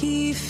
keep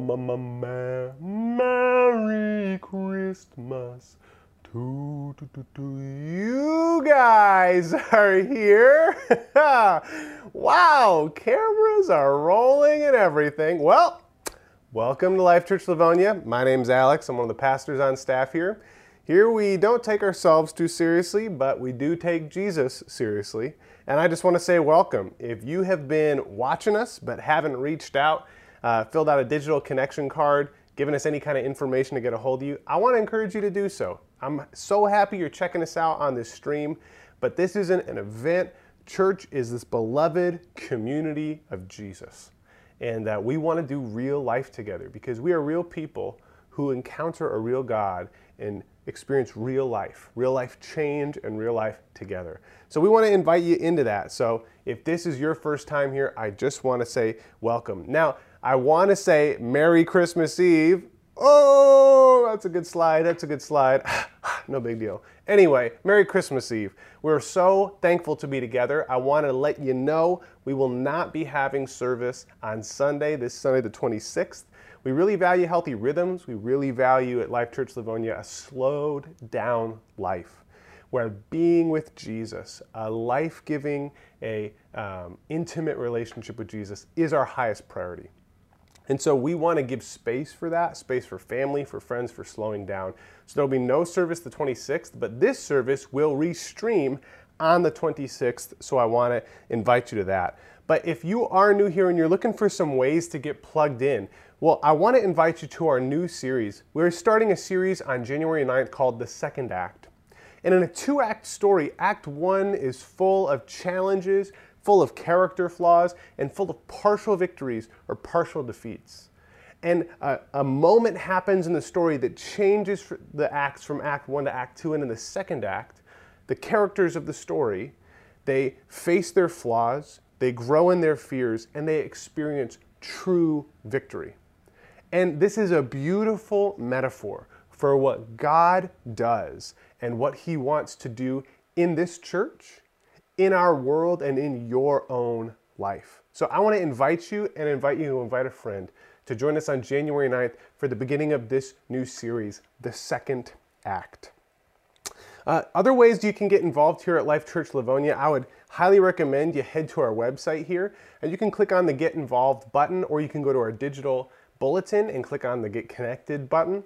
Ma-ma-ma-ma- Merry Christmas to, to, to, to you guys are here. wow, cameras are rolling and everything. Well, welcome to Life Church Livonia. My name's Alex. I'm one of the pastors on staff here. Here we don't take ourselves too seriously, but we do take Jesus seriously. And I just want to say welcome. If you have been watching us but haven't reached out, uh, filled out a digital connection card, given us any kind of information to get a hold of you, I want to encourage you to do so. I'm so happy you're checking us out on this stream, but this isn't an event. Church is this beloved community of Jesus. And that we want to do real life together because we are real people who encounter a real God and experience real life, real life change, and real life together. So we want to invite you into that. So if this is your first time here, I just want to say welcome. Now, I want to say Merry Christmas Eve. Oh, that's a good slide. That's a good slide. no big deal. Anyway, Merry Christmas Eve. We're so thankful to be together. I want to let you know we will not be having service on Sunday, this Sunday, the 26th. We really value healthy rhythms. We really value at Life Church Livonia a slowed down life where being with Jesus, a life giving, a um, intimate relationship with Jesus is our highest priority. And so we want to give space for that, space for family, for friends, for slowing down. So there'll be no service the 26th, but this service will restream on the 26th. So I want to invite you to that. But if you are new here and you're looking for some ways to get plugged in, well, I want to invite you to our new series. We're starting a series on January 9th called The Second Act. And in a two act story, Act One is full of challenges, full of character flaws, and full of partial victories or partial defeats. And a, a, moment happens in the story that changes the acts from Act One to Act Two. And in the second act, the characters of the story, they face their flaws, they grow in their fears, and they experience true victory. And this is a beautiful metaphor for what God does and what He wants to do in this church, in our world, and in your own life. So I want to invite you and invite you to invite a friend to join us on January 9th for the beginning of this new series, The Second Act. Uh, other ways you can get involved here at Life Church Livonia, I would highly recommend you head to our website here and you can click on the Get Involved button or you can go to our digital bulletin and click on the Get Connected button.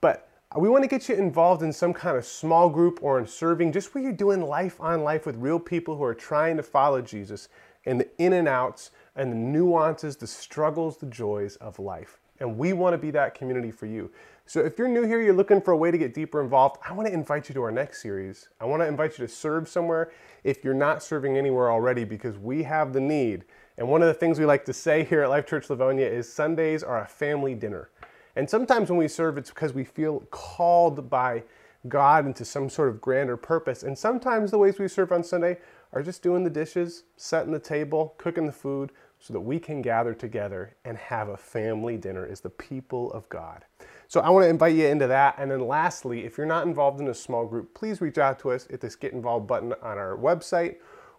But Uh, we want to get you involved in some kind of small group or in serving, just where you're doing life on life with real people who are trying to follow Jesus and the in and outs and the nuances, the struggles, the joys of life. And we want to be that community for you. So if you're new here, you're looking for a way to get deeper involved, I want to invite you to our next series. I want to invite you to serve somewhere if you're not serving anywhere already because we have the need. And one of the things we like to say here at Life Church Livonia is Sundays are a family dinner. And sometimes when we serve, it's because we feel called by God into some sort of grander purpose. And sometimes the ways we serve on Sunday are just doing the dishes, setting the table, cooking the food, so that we can gather together and have a family dinner as the people of God. So I want to invite you into that. And then lastly, if you're not involved in a small group, please reach out to us at this Get Involved button on our website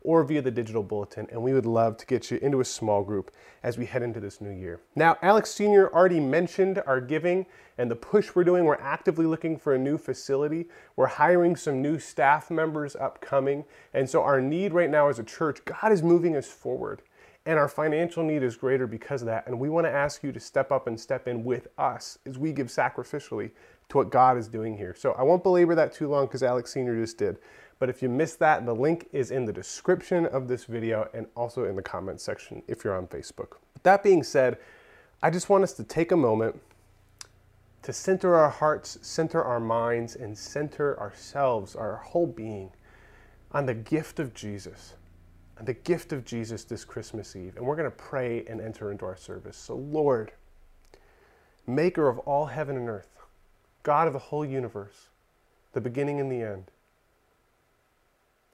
or via the digital bulletin, and we would love to get you into a small group as we head into this new year. Now, Alex Sr. already mentioned our giving and the push we're doing. We're actively looking for a new facility. We're hiring some new staff members upcoming. And so, our need right now as a church, God is moving us forward. And our financial need is greater because of that. And we want to ask you to step up and step in with us as we give sacrificially to what God is doing here. So I won't belabor that too long because Alex Sr. just did. But if you missed that, the link is in the description of this video and also in the comments section if you're on Facebook. With that being said, I just want us to take a moment to center our hearts, center our minds, and center ourselves, our whole being, on the gift of Jesus, on the gift of Jesus this Christmas Eve. And we're going to pray and enter into our service. So, Lord, maker of all heaven and earth, God of the whole universe, the beginning and the end,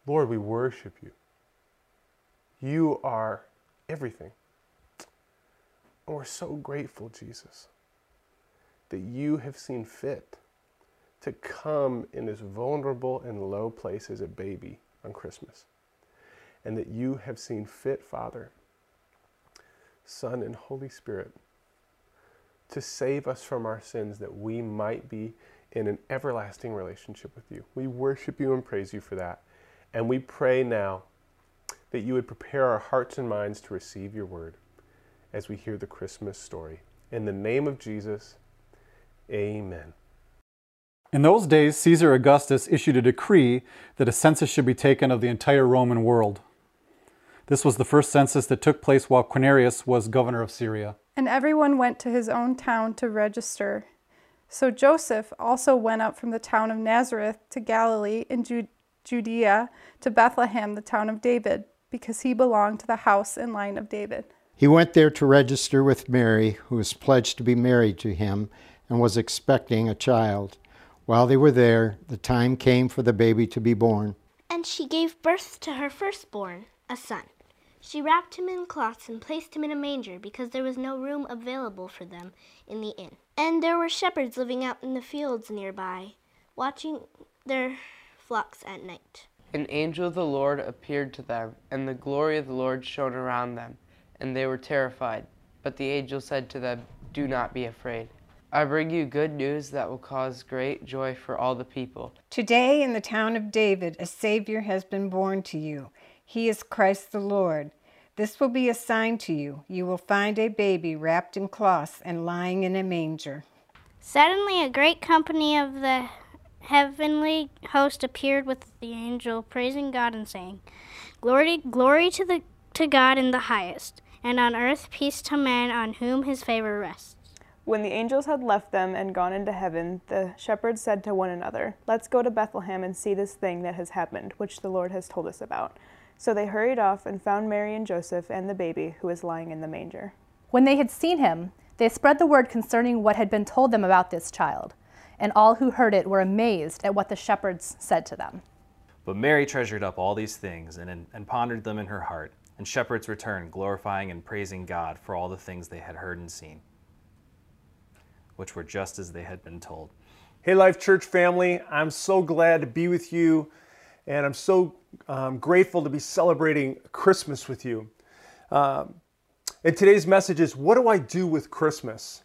Lord, we worship you. You are everything. And we're so grateful, Jesus, that you have seen fit to come in this vulnerable and low place as a baby on Christmas. And that you have seen fit, Father, Son, and Holy Spirit, to save us from our sins that we might be in an everlasting relationship with you. We worship you and praise you for that. And we pray now that you would prepare our hearts and minds to receive your word as we hear the Christmas story. In the name of Jesus, amen. In those days, Caesar Augustus issued a decree that a census should be taken of the entire Roman world. This was the first census that took place while Quirinius was governor of Syria. And everyone went to his own town to register. So Joseph also went up from the town of Nazareth to Galilee in Ju- Judea to Bethlehem, the town of David, because he belonged to the house and line of David. He went there to register with Mary, who was pledged to be married to him and was expecting a child. While they were there, the time came for the baby to be born. And she gave birth to her firstborn, a son. She wrapped him in cloths and placed him in a manger because there was no room available for them in the inn. And there were shepherds living out in the fields nearby, watching their flocks at night. An angel of the Lord appeared to them, and the glory of the Lord shone around them, and they were terrified. But the angel said to them, Do not be afraid. I bring you good news that will cause great joy for all the people. Today in the town of David, a Savior has been born to you. He is Christ the Lord. This will be a sign to you. You will find a baby wrapped in cloths and lying in a manger. Suddenly, a great company of the heavenly host appeared with the angel, praising God and saying, "Glory, glory to the to God in the highest, and on earth peace to men on whom His favor rests." When the angels had left them and gone into heaven, the shepherds said to one another, Let's go to Bethlehem and see this thing that has happened, which the Lord has told us about. So they hurried off and found Mary and Joseph and the baby who was lying in the manger. When they had seen him, they spread the word concerning what had been told them about this child. And all who heard it were amazed at what the shepherds said to them. But Mary treasured up all these things and, and pondered them in her heart. And shepherds returned, glorifying and praising God for all the things they had heard and seen, which were just as they had been told. Hey, Life Church family, I'm so glad to be with you, and I'm so um, grateful to be celebrating Christmas with you. Um, and today's message is What do I do with Christmas?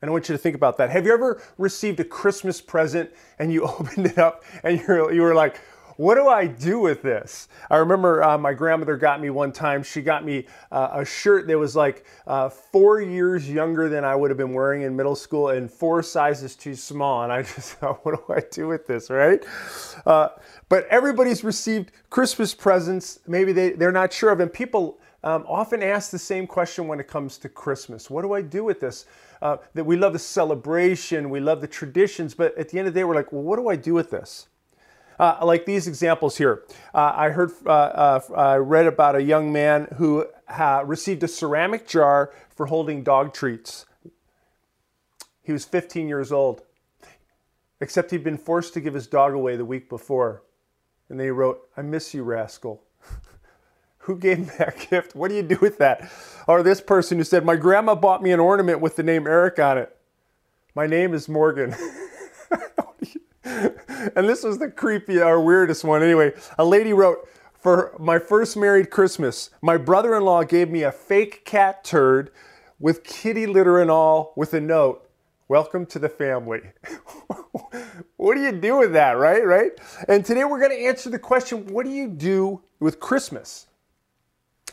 And I want you to think about that. Have you ever received a Christmas present and you opened it up and you're, you were like, what do I do with this? I remember uh, my grandmother got me one time, she got me uh, a shirt that was like uh, four years younger than I would have been wearing in middle school and four sizes too small. And I just thought, what do I do with this, right? Uh, but everybody's received Christmas presents, maybe they, they're not sure of. And people um, often ask the same question when it comes to Christmas What do I do with this? Uh, that we love the celebration, we love the traditions, but at the end of the day, we're like, well, what do I do with this? Uh, like these examples here. Uh, I heard, uh, uh, I read about a young man who received a ceramic jar for holding dog treats. He was 15 years old, except he'd been forced to give his dog away the week before. And they wrote, I miss you, rascal. Who gave me that gift? What do you do with that? Or this person who said, My grandma bought me an ornament with the name Eric on it. My name is Morgan. and this was the creepy or weirdest one. Anyway, a lady wrote, For my first married Christmas, my brother in law gave me a fake cat turd with kitty litter and all with a note. Welcome to the family. what do you do with that, right? Right? And today we're going to answer the question what do you do with Christmas?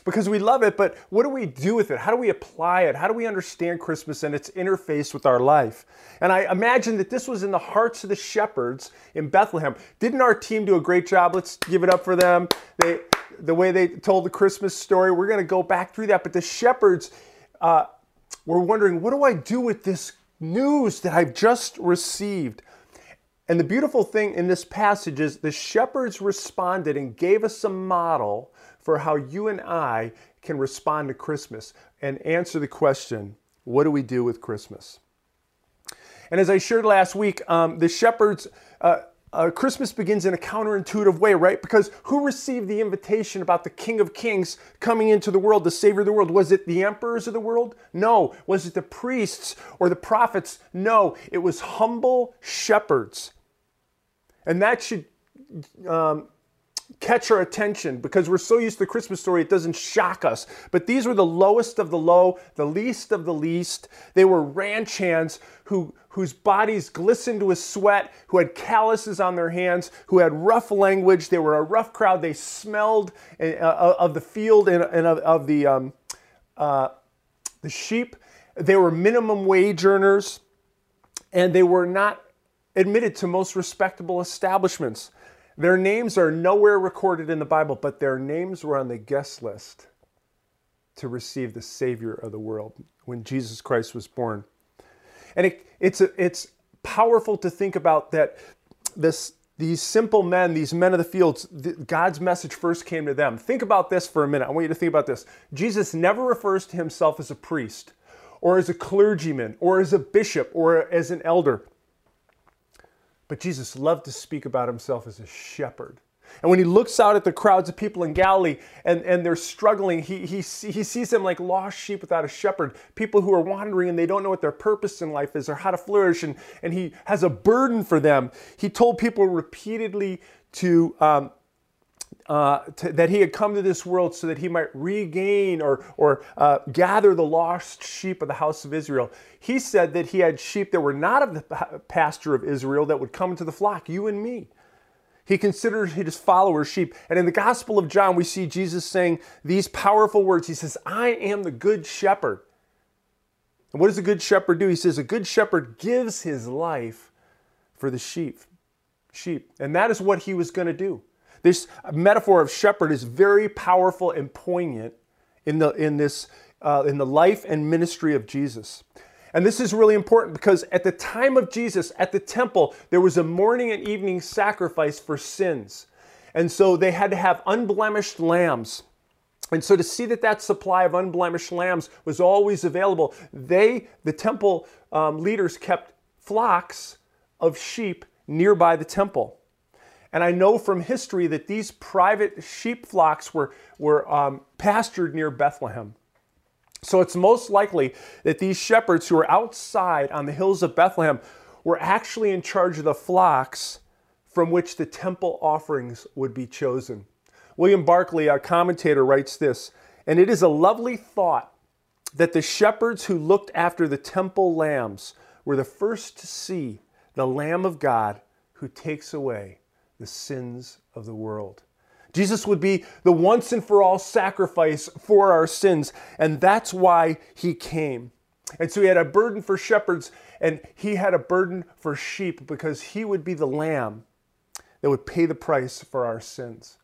Because we love it, but what do we do with it? How do we apply it? How do we understand Christmas and its interface with our life? And I imagine that this was in the hearts of the shepherds in Bethlehem. Didn't our team do a great job? Let's give it up for them. They, the way they told the Christmas story, we're going to go back through that. But the shepherds uh, were wondering, what do I do with this news that I've just received? And the beautiful thing in this passage is the shepherds responded and gave us a model for how you and I can respond to Christmas and answer the question what do we do with Christmas? And as I shared last week, um, the shepherds, uh, uh, Christmas begins in a counterintuitive way, right? Because who received the invitation about the King of Kings coming into the world, the Savior of the world? Was it the emperors of the world? No. Was it the priests or the prophets? No. It was humble shepherds. And that should um, catch our attention because we're so used to the Christmas story, it doesn't shock us. But these were the lowest of the low, the least of the least. They were ranch hands who, whose bodies glistened with sweat, who had calluses on their hands, who had rough language. They were a rough crowd. They smelled uh, of the field and, and of, of, the, um, uh, the sheep. They were minimum wage earners, and they were not admitted to most respectable establishments. Their names are nowhere recorded in the Bible, but their names were on the guest list to receive the Savior of the world when Jesus Christ was born. And it, it's, a, it's powerful to think about that this, these simple men, these men of the fields, God's message first came to them. Think about this for a minute. I want you to think about this. Jesus never refers to himself as a priest or as a clergyman or as a bishop or as an elder. But Jesus loved to speak about himself as a shepherd. And when he looks out at the crowds of people in Galilee and, and they're struggling, he, he, he sees them like lost sheep without a shepherd, people who are wandering and they don't know what their purpose in life is or how to flourish. And, and he has a burden for them. He told people repeatedly to um, uh, to, that he had come to this world so that he might regain or, or uh, gather the lost sheep of the house of Israel. He said that he had sheep that were not of the pasture of Israel that would come to the flock, you and me. He considered his followers sheep. And in the Gospel of John, we see Jesus saying these powerful words. He says, I am the good shepherd. And what does a good shepherd do? He says, A good shepherd gives his life for the sheep. Sheep. And that is what he was going to do. This metaphor of shepherd is very powerful and poignant in, the, in, this, uh, in the life and ministry of Jesus. And this is really important because at the time of Jesus, at the temple, there was a morning and evening sacrifice for sins. And so they had to have unblemished lambs. And so to see that that supply of unblemished lambs was always available, they, the temple um, leaders, kept flocks of sheep nearby the temple. And I know from history that these private sheep flocks were, were um, pastured near Bethlehem. So it's most likely that these shepherds who were outside on the hills of Bethlehem were actually in charge of the flocks from which the temple offerings would be chosen. William Barclay, a commentator, writes this And it is a lovely thought that the shepherds who looked after the temple lambs were the first to see the Lamb of God who takes away the sins of the world. Jesus would be the once and for all sacrifice for our sins, and that's why he came. And so he had a burden for shepherds, and he had a burden for sheep because he would be the lamb that would pay the price for our sins.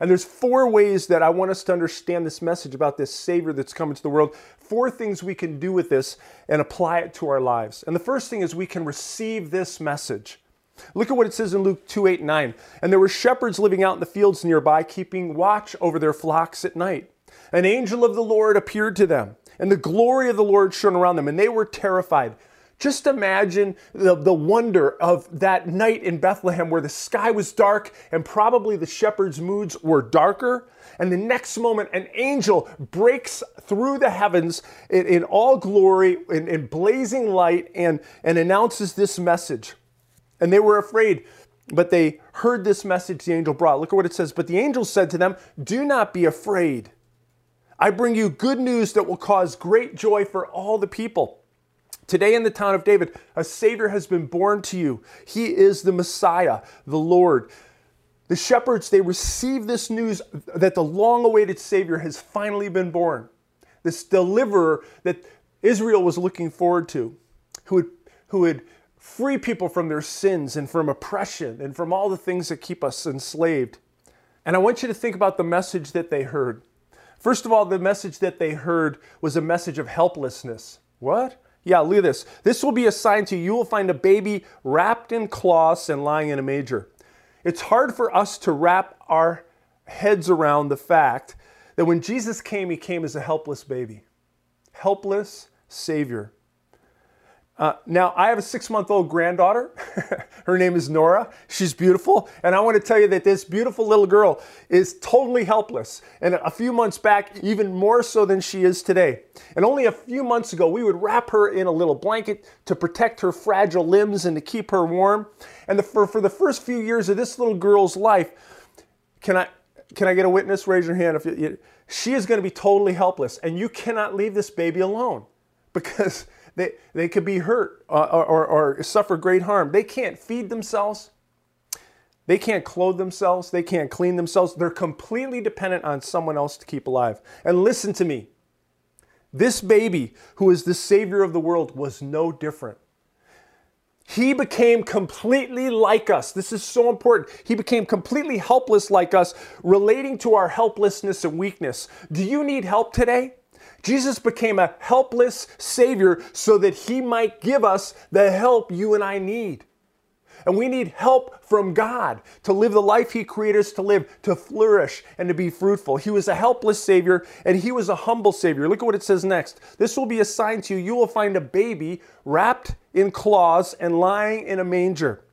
And there's four ways that I want us to understand this message about this Savior that's come into the world. Four things we can do with this and apply it to our lives. And the first thing is we can receive this message. Look at what it says in Luke 2 8 9. And there were shepherds living out in the fields nearby, keeping watch over their flocks at night. An angel of the Lord appeared to them, and the glory of the Lord shone around them, and they were terrified. Just imagine the, the wonder of that night in Bethlehem where the sky was dark and probably the shepherds' moods were darker. And the next moment, an angel breaks through the heavens in, in all glory, in, in blazing light, and, and announces this message. And they were afraid, but they heard this message the angel brought. Look at what it says. But the angel said to them, Do not be afraid. I bring you good news that will cause great joy for all the people. Today in the town of David, a Savior has been born to you. He is the Messiah, the Lord. The shepherds, they receive this news that the long awaited Savior has finally been born. This deliverer that Israel was looking forward to, who would, who would free people from their sins and from oppression and from all the things that keep us enslaved. And I want you to think about the message that they heard. First of all, the message that they heard was a message of helplessness. What? Yeah, look at this. This will be a sign to you. You will find a baby wrapped in cloths and lying in a manger. It's hard for us to wrap our heads around the fact that when Jesus came, he came as a helpless baby. Helpless Savior. Uh, now, I have a six month old granddaughter. Her name is Nora. She's beautiful. And I want to tell you that this beautiful little girl is totally helpless. And a few months back, even more so than she is today. And only a few months ago, we would wrap her in a little blanket to protect her fragile limbs and to keep her warm. And the, for, for the first few years of this little girl's life, Can I can I get a witness? Raise your hand if you, you she is going to be totally helpless, and you cannot leave this baby alone because they, they could be hurt uh, or, or, or suffer great harm. They can't feed themselves. They can't clothe themselves. They can't clean themselves. They're completely dependent on someone else to keep alive. And listen to me this baby, who is the Savior of the world, was no different. He became completely like us. This is so important. He became completely helpless like us, relating to our helplessness and weakness. Do you need help today? Jesus became a helpless Savior so that He might give us the help you and I need. And we need help from God to live the life He created us to live, to flourish and to be fruitful. He was a helpless Savior and He was a humble Savior. Look at what it says next. This will be a sign to you. You will find a baby wrapped in cloths and lying in a manger.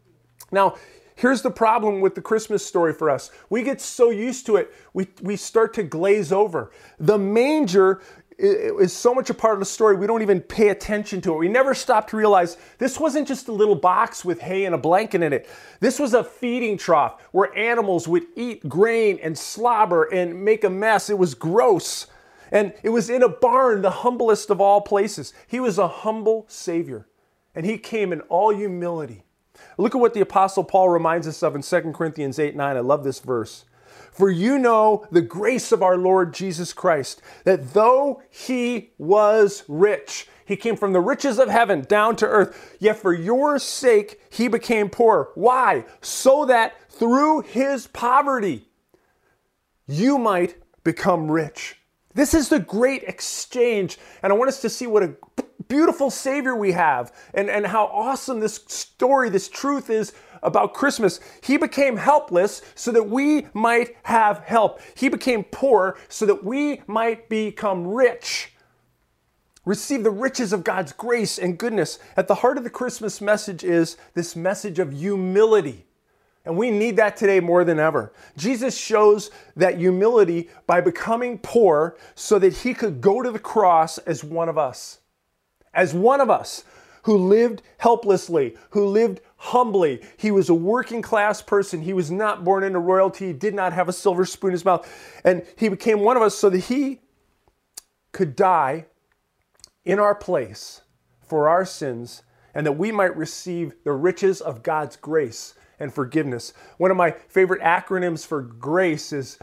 Now, here's the problem with the Christmas story for us. We get so used to it, we, we start to glaze over. The manger is so much a part of the story, we don't even pay attention to it. We never stop to realize this wasn't just a little box with hay and a blanket in it. This was a feeding trough where animals would eat grain and slobber and make a mess. It was gross. And it was in a barn, the humblest of all places. He was a humble Savior, and He came in all humility. Look at what the Apostle Paul reminds us of in 2 Corinthians 8 9. I love this verse. For you know the grace of our Lord Jesus Christ, that though he was rich, he came from the riches of heaven down to earth, yet for your sake he became poor. Why? So that through his poverty you might become rich. This is the great exchange, and I want us to see what a beautiful Savior we have and, and how awesome this story, this truth is about Christmas. He became helpless so that we might have help. He became poor so that we might become rich. Receive the riches of God's grace and goodness. At the heart of the Christmas message is this message of humility. And we need that today more than ever. Jesus shows that humility by becoming poor so that he could go to the cross as one of us. As one of us who lived helplessly, who lived humbly. He was a working class person. He was not born into royalty. He did not have a silver spoon in his mouth. And he became one of us so that he could die in our place for our sins and that we might receive the riches of God's grace and forgiveness. One of my favorite acronyms for grace is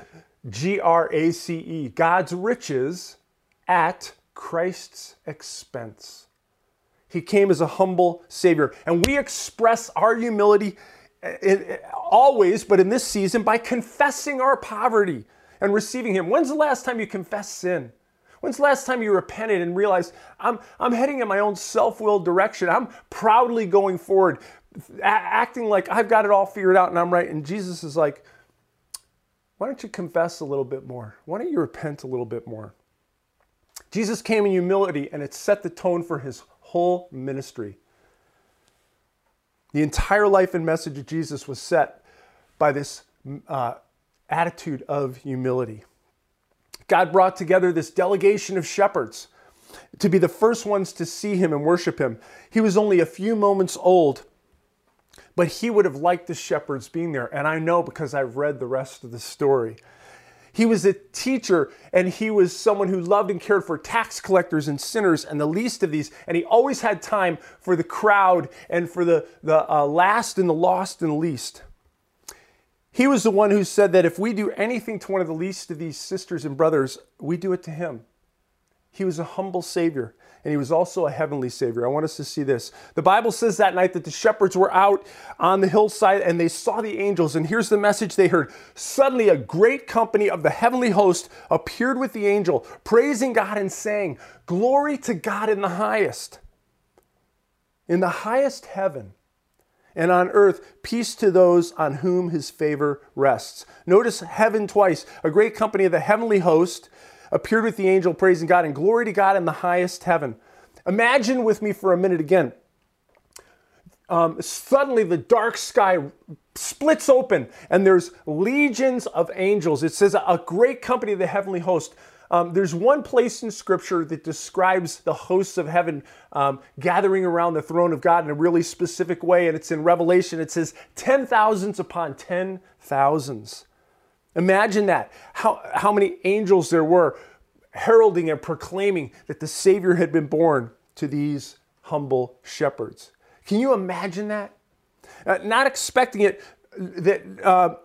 G R A C E God's riches at Christ's expense. He came as a humble Savior. And we express our humility eh, eh, always, but in this season, by confessing our poverty and receiving Him. When's the last time you confessed sin? When's the last time you repented and realized I'm, I'm heading in my own self willed direction? I'm proudly going forward, a- acting like I've got it all figured out and I'm right. And Jesus is like, why don't you confess a little bit more? Why don't you repent a little bit more? Jesus came in humility and it set the tone for his whole ministry. The entire life and message of Jesus was set by this uh, attitude of humility. God brought together this delegation of shepherds to be the first ones to see him and worship him. He was only a few moments old, but he would have liked the shepherds being there. And I know because I've read the rest of the story. He was a teacher and he was someone who loved and cared for tax collectors and sinners and the least of these. And he always had time for the crowd and for the, the uh, last and the lost and the least. He was the one who said that if we do anything to one of the least of these sisters and brothers, we do it to him. He was a humble Savior and he was also a heavenly Savior. I want us to see this. The Bible says that night that the shepherds were out on the hillside and they saw the angels. And here's the message they heard Suddenly, a great company of the heavenly host appeared with the angel, praising God and saying, Glory to God in the highest. In the highest heaven. And on earth, peace to those on whom his favor rests. Notice heaven twice. A great company of the heavenly host appeared with the angel praising God, and glory to God in the highest heaven. Imagine with me for a minute again. Um, suddenly, the dark sky splits open, and there's legions of angels. It says a great company of the heavenly host. Um, there's one place in Scripture that describes the hosts of heaven um, gathering around the throne of God in a really specific way, and it's in Revelation. It says ten thousands upon ten thousands. Imagine that. How, how many angels there were heralding and proclaiming that the Savior had been born to these humble shepherds. Can you imagine that? Uh, not expecting it, that, uh,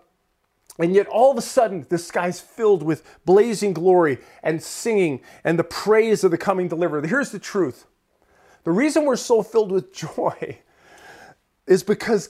and yet all of a sudden the sky's filled with blazing glory and singing and the praise of the coming deliverer. Here's the truth the reason we're so filled with joy is because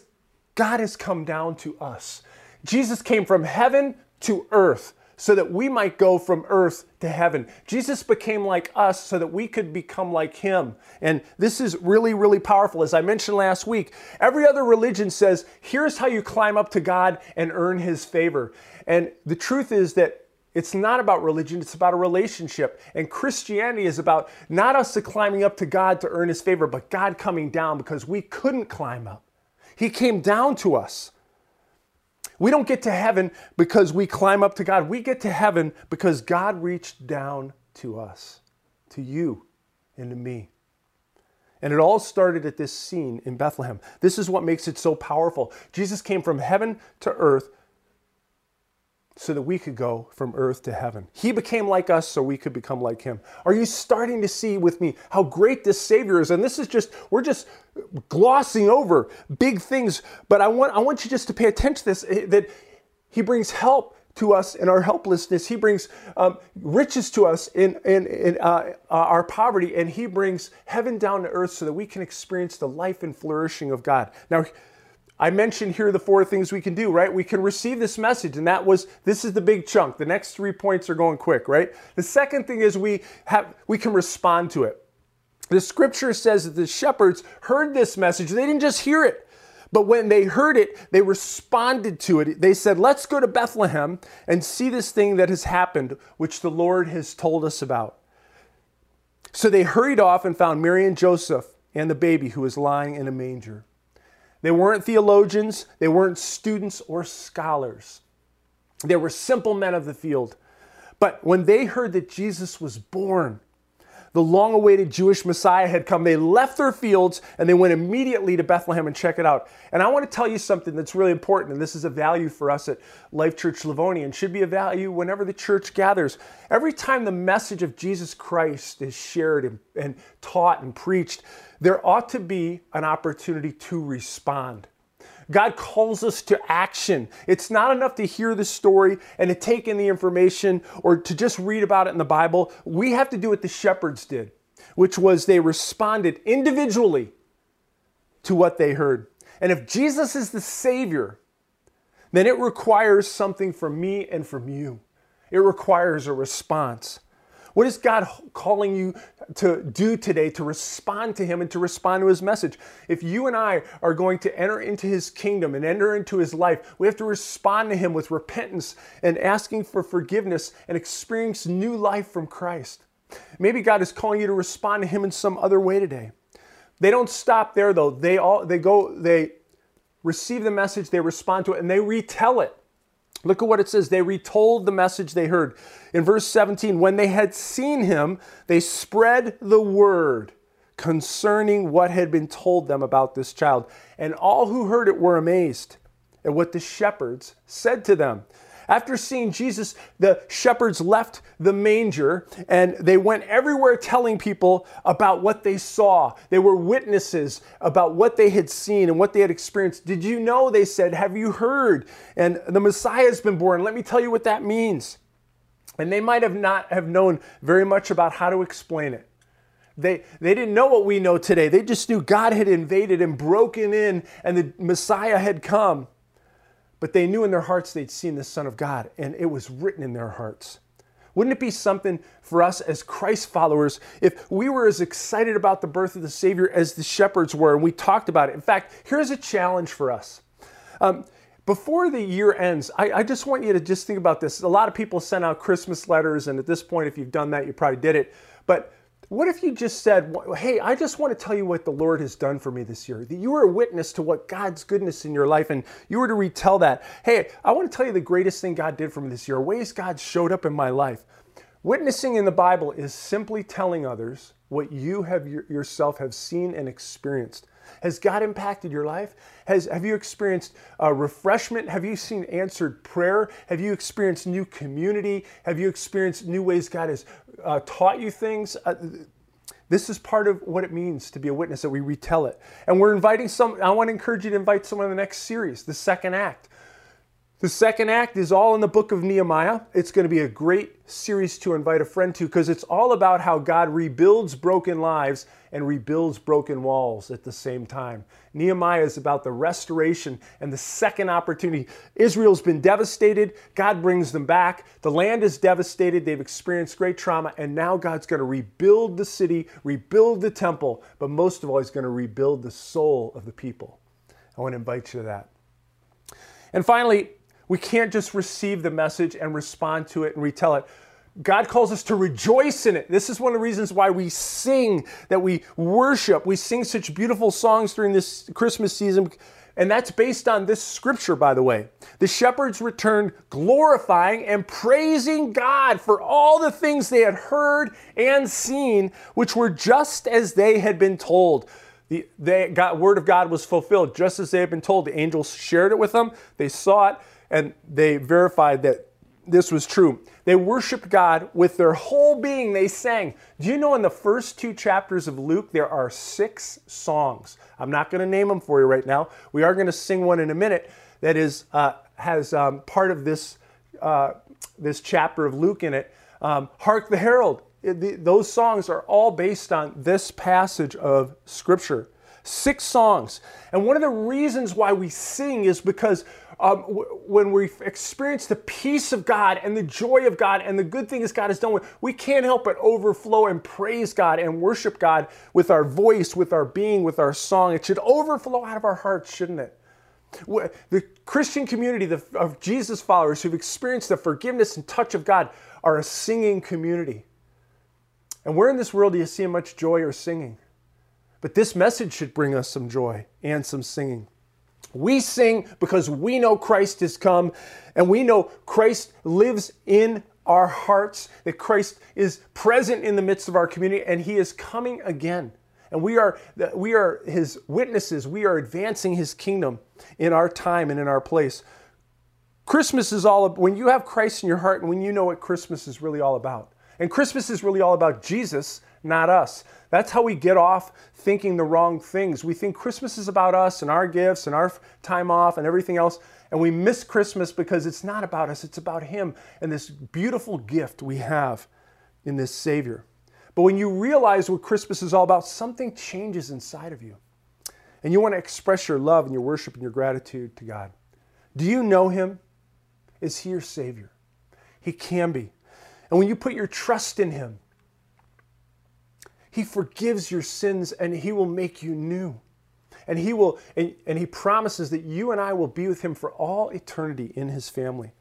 God has come down to us. Jesus came from heaven to earth so that we might go from earth to heaven. Jesus became like us so that we could become like him. And this is really, really powerful. As I mentioned last week, every other religion says, here's how you climb up to God and earn his favor. And the truth is that it's not about religion, it's about a relationship. And Christianity is about not us climbing up to God to earn his favor, but God coming down because we couldn't climb up. He came down to us. We don't get to heaven because we climb up to God. We get to heaven because God reached down to us, to you, and to me. And it all started at this scene in Bethlehem. This is what makes it so powerful. Jesus came from heaven to earth so that we could go from earth to heaven. He became like us so we could become like him. Are you starting to see with me how great this Savior is? And this is just, we're just glossing over big things, but I want, I want you just to pay attention to this eh, that He brings help to us in our helplessness. He brings um, riches to us in, in, in uh, uh, our poverty, and He brings heaven down to earth so that we can experience the life and flourishing of God. Now, I mentioned here the four things we can do, right? We can receive this message, and that was this is the big chunk. The next three points are going quick, right? The second thing is we have we can respond to it. The scripture says that the shepherds heard this message. They didn't just hear it, but when they heard it, they responded to it. They said, Let's go to Bethlehem and see this thing that has happened, which the Lord has told us about. So they hurried off and found Mary and Joseph and the baby who was lying in a manger. They weren't theologians, they weren't students or scholars. They were simple men of the field. But when they heard that Jesus was born, the long awaited Jewish Messiah had come. They left their fields and they went immediately to Bethlehem and check it out. And I want to tell you something that's really important, and this is a value for us at Life Church Livonia and should be a value whenever the church gathers. Every time the message of Jesus Christ is shared and, and taught and preached, there ought to be an opportunity to respond. God calls us to action. It's not enough to hear the story and to take in the information or to just read about it in the Bible. We have to do what the shepherds did, which was they responded individually to what they heard. And if Jesus is the Savior, then it requires something from me and from you. It requires a response. What is God calling you to do today to respond to Him and to respond to His message? If you and I are going to enter into His kingdom and enter into His life, we have to respond to Him with repentance and asking for forgiveness and experience new life from Christ. Maybe God is calling you to respond to Him in some other way today. They don't stop there though. They all they go they receive the message, they respond to it, and they retell it. Look at what it says. They retold the message they heard. In verse 17, when they had seen him, they spread the word concerning what had been told them about this child. And all who heard it were amazed at what the shepherds said to them. After seeing Jesus, the shepherds left the manger and they went everywhere telling people about what they saw. They were witnesses about what they had seen and what they had experienced. Did you know? They said, Have you heard? And the Messiah has been born. Let me tell you what that means. And they might have not have known very much about how to explain it. They, they didn't know what we know today. They just knew God had invaded and broken in and the Messiah had come. But they knew in their hearts they'd seen the Son of God, and it was written in their hearts. Wouldn't it be something for us as Christ followers if we were as excited about the birth of the Savior as the shepherds were and we talked about it? In fact, here's a challenge for us. Um, before the year ends, I, I, just want you to just think about this. A lot of people send out Christmas letters, and at this point, if you've done that, you probably did it. But what if you just said, Hey, I just want to tell you what the Lord has done for me this year? That you were a witness to what God's goodness in your life, and you were to retell that. Hey, I want to tell you the greatest thing God did for me this year, ways God showed up in my life. Witnessing in the Bible is simply telling others what you have yourself have seen and experienced. Has God impacted your life? Has, have you experienced uh, refreshment? Have you seen answered prayer? Have you experienced new community? Have you experienced new ways God has uh, taught you things? Uh, this is part of what it means to be a witness that we retell it. And we're inviting some, I want to encourage you to invite someone in the next series, the second act. The second act is all in the book of Nehemiah. It's going to be a great series to invite a friend to because it's all about how God rebuilds broken lives and rebuilds broken walls at the same time. Nehemiah is about the restoration and the second opportunity. Israel's been devastated, God brings them back. The land is devastated, they've experienced great trauma, and now God's going to rebuild the city, rebuild the temple, but most of all, He's going to rebuild the soul of the people. I want to invite you to that. And finally, we can't just receive the message and respond to it and retell it. God calls us to rejoice in it. This is one of the reasons why we sing, that we worship. We sing such beautiful songs during this Christmas season. And that's based on this scripture, by the way. The shepherds returned glorifying and praising God for all the things they had heard and seen, which were just as they had been told. The, the God, word of God was fulfilled just as they had been told. The angels shared it with them, they saw it, and they verified that this was true. They worshiped God with their whole being. They sang. Do you know in the first two chapters of Luke, there are six songs? I'm not going to name them for you right now. We are going to sing one in a minute that is uh, has um, part of this uh, this chapter of Luke in it. Um, Hark the Herald. It, the, those songs are all based on this passage of Scripture. Six songs. And one of the reasons why we sing is because um, when we experience the peace of God and the joy of God and the good things God has done, we can't help but overflow and praise God and worship God with our voice, with our being, with our song. It should overflow out of our hearts, shouldn't it? The Christian community of Jesus followers who've experienced the forgiveness and touch of God are a singing community. And where in this world do you see much joy or singing? But this message should bring us some joy and some singing. We sing because we know Christ has come and we know Christ lives in our hearts, that Christ is present in the midst of our community and he is coming again. And we are, we are his witnesses. We are advancing his kingdom in our time and in our place. Christmas is all, when you have Christ in your heart and when you know what Christmas is really all about. And Christmas is really all about Jesus, not us. That's how we get off thinking the wrong things. We think Christmas is about us and our gifts and our time off and everything else. And we miss Christmas because it's not about us, it's about Him and this beautiful gift we have in this Savior. But when you realize what Christmas is all about, something changes inside of you. And you want to express your love and your worship and your gratitude to God. Do you know Him? Is He your Savior? He can be. And when you put your trust in Him, He forgives your sins and He will make you new. And He will, and, and He promises that you and I will be with Him for all eternity in His family.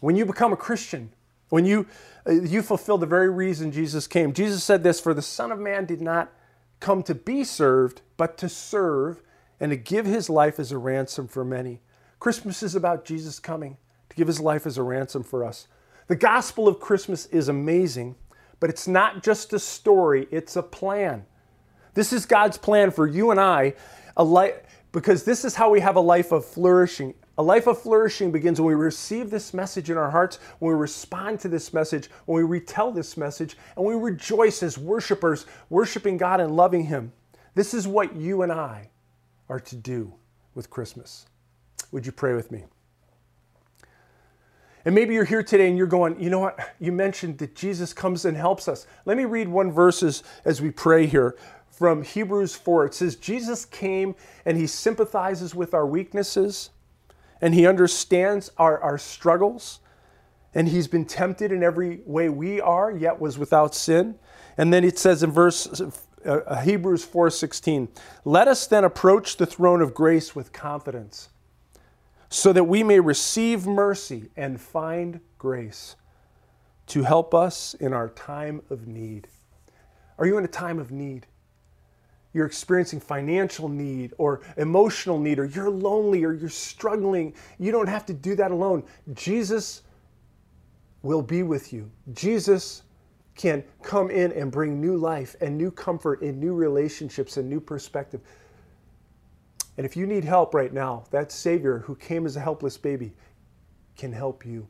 When you become a Christian, when you, uh, you fulfill the very reason Jesus came, Jesus said this For the Son of Man did not come to be served, but to serve and to give His life as a ransom for many. Christmas is about Jesus coming to give His life as a ransom for us. The gospel of Christmas is amazing, but it's not just a story, it's a plan. This is God's plan for you and I, a life, because this is how we have a life of flourishing. A life of flourishing begins when we receive this message in our hearts, when we respond to this message, when we retell this message, and we rejoice as worshipers, worshiping God and loving Him. This is what you and I are to do with Christmas. Would you pray with me? And maybe you're here today and you're going, you know what? You mentioned that Jesus comes and helps us. Let me read one verses as we pray here from Hebrews 4. It says, Jesus came and he sympathizes with our weaknesses and he understands our, our struggles and he's been tempted in every way we are, yet was without sin. And then it says in verse uh, Hebrews 4:16, "Let us then approach the throne of grace with confidence." So that we may receive mercy and find grace to help us in our time of need. Are you in a time of need? You're experiencing financial need or emotional need, or you're lonely or you're struggling. You don't have to do that alone. Jesus will be with you. Jesus can come in and bring new life and new comfort and new relationships and new perspective. And if you need help right now, that Savior who came as a helpless baby can help you.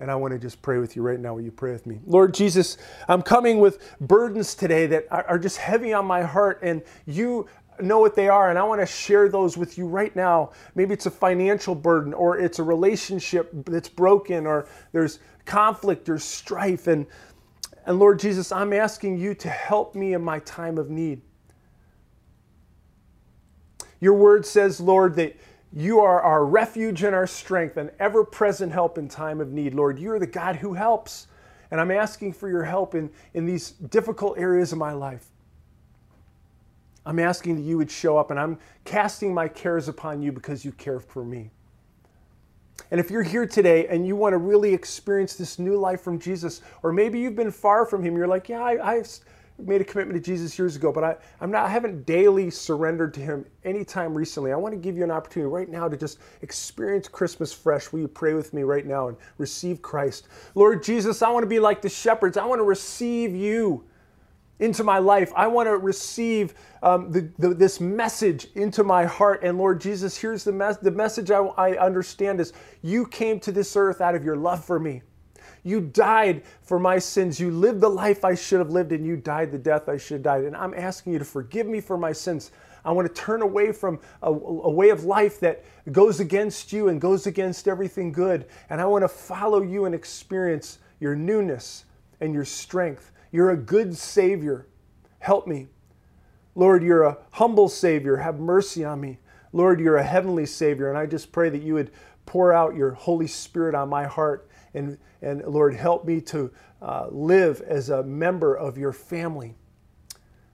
And I want to just pray with you right now. Will you pray with me? Lord Jesus, I'm coming with burdens today that are just heavy on my heart, and you know what they are, and I want to share those with you right now. Maybe it's a financial burden, or it's a relationship that's broken, or there's conflict or strife. And, and Lord Jesus, I'm asking you to help me in my time of need. Your word says, Lord, that you are our refuge and our strength and ever present help in time of need. Lord, you're the God who helps. And I'm asking for your help in, in these difficult areas of my life. I'm asking that you would show up, and I'm casting my cares upon you because you care for me. And if you're here today and you want to really experience this new life from Jesus, or maybe you've been far from Him, you're like, yeah, I, I made a commitment to Jesus years ago, but I, I'm not, I haven't daily surrendered to Him anytime recently. I want to give you an opportunity right now to just experience Christmas fresh. Will you pray with me right now and receive Christ? Lord Jesus, I want to be like the shepherds. I want to receive you into my life. I want to receive um, the, the, this message into my heart. And Lord Jesus, here's the, mes- the message I, I understand is you came to this earth out of your love for me. You died for my sins. You lived the life I should have lived, and you died the death I should have died. And I'm asking you to forgive me for my sins. I want to turn away from a, a way of life that goes against you and goes against everything good. And I want to follow you and experience your newness and your strength. You're a good Savior. Help me. Lord, you're a humble Savior. Have mercy on me. Lord, you're a heavenly Savior. And I just pray that you would pour out your Holy Spirit on my heart. And, and Lord, help me to uh, live as a member of your family.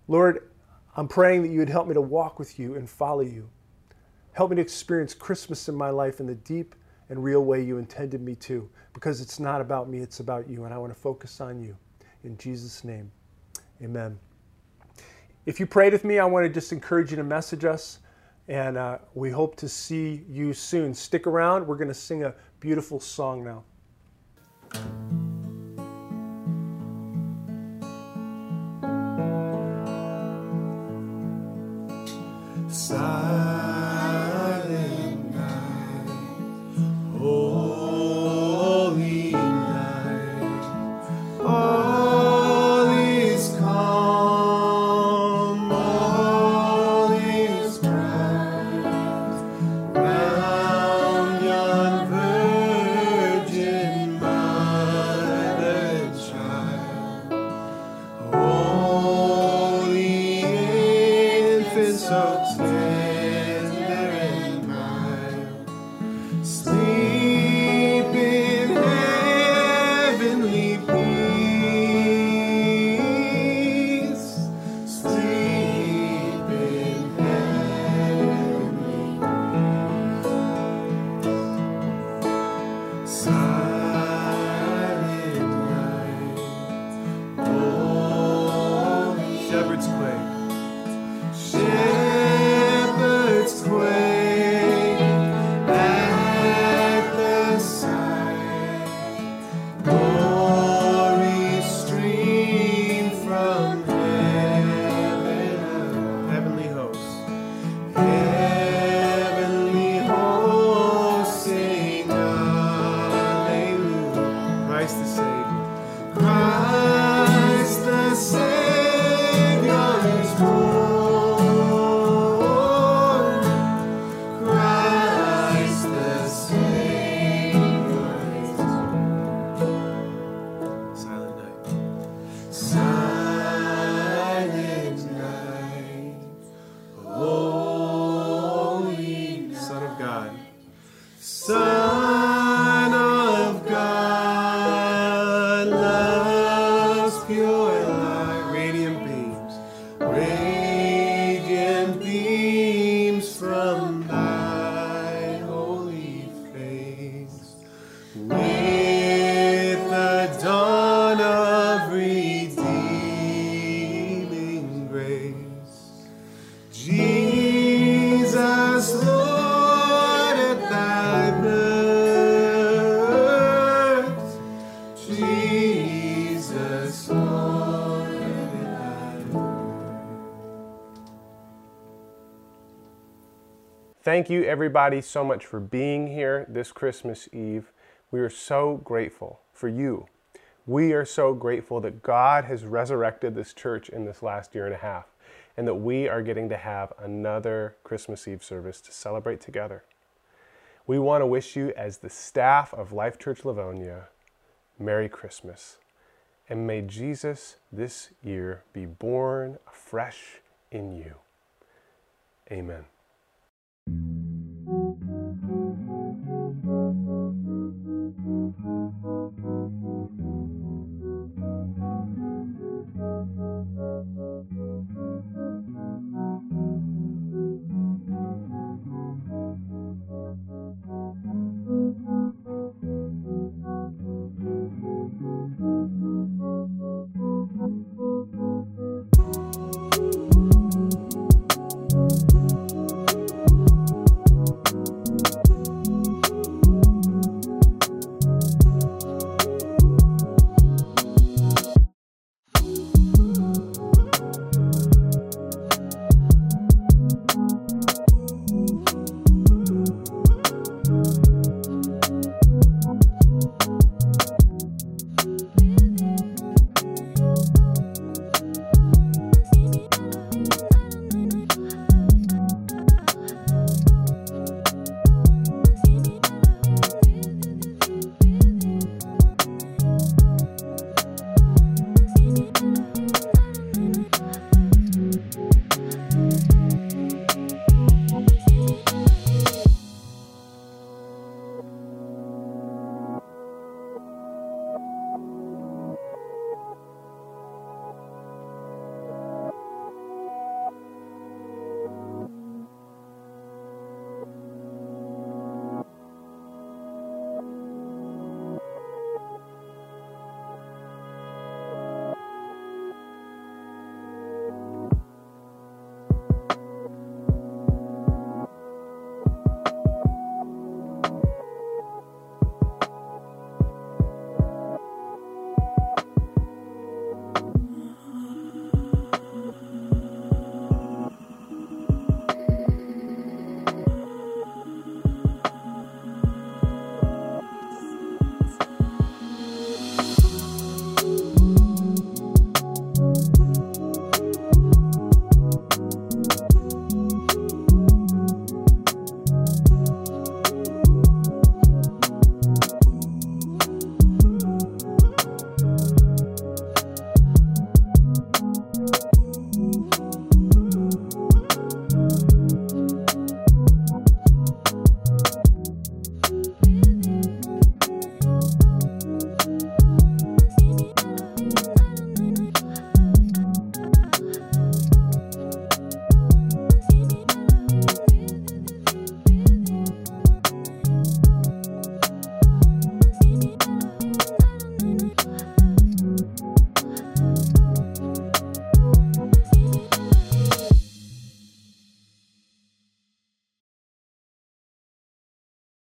Lord, I'm praying that you would help me to walk with you and follow you. Help me to experience Christmas in my life in the deep and real way you intended me to, because it's not about me, it's about you. And I want to focus on you. In Jesus' name, amen. If you prayed with me, I want to just encourage you to message us, and uh, we hope to see you soon. Stick around. We're going to sing a beautiful song now. Silent Savior Thank you, everybody, so much for being here this Christmas Eve. We are so grateful for you. We are so grateful that God has resurrected this church in this last year and a half, and that we are getting to have another Christmas Eve service to celebrate together. We want to wish you, as the staff of Life Church Livonia, Merry Christmas. And may Jesus this year be born afresh in you. Amen. Mm-hmm.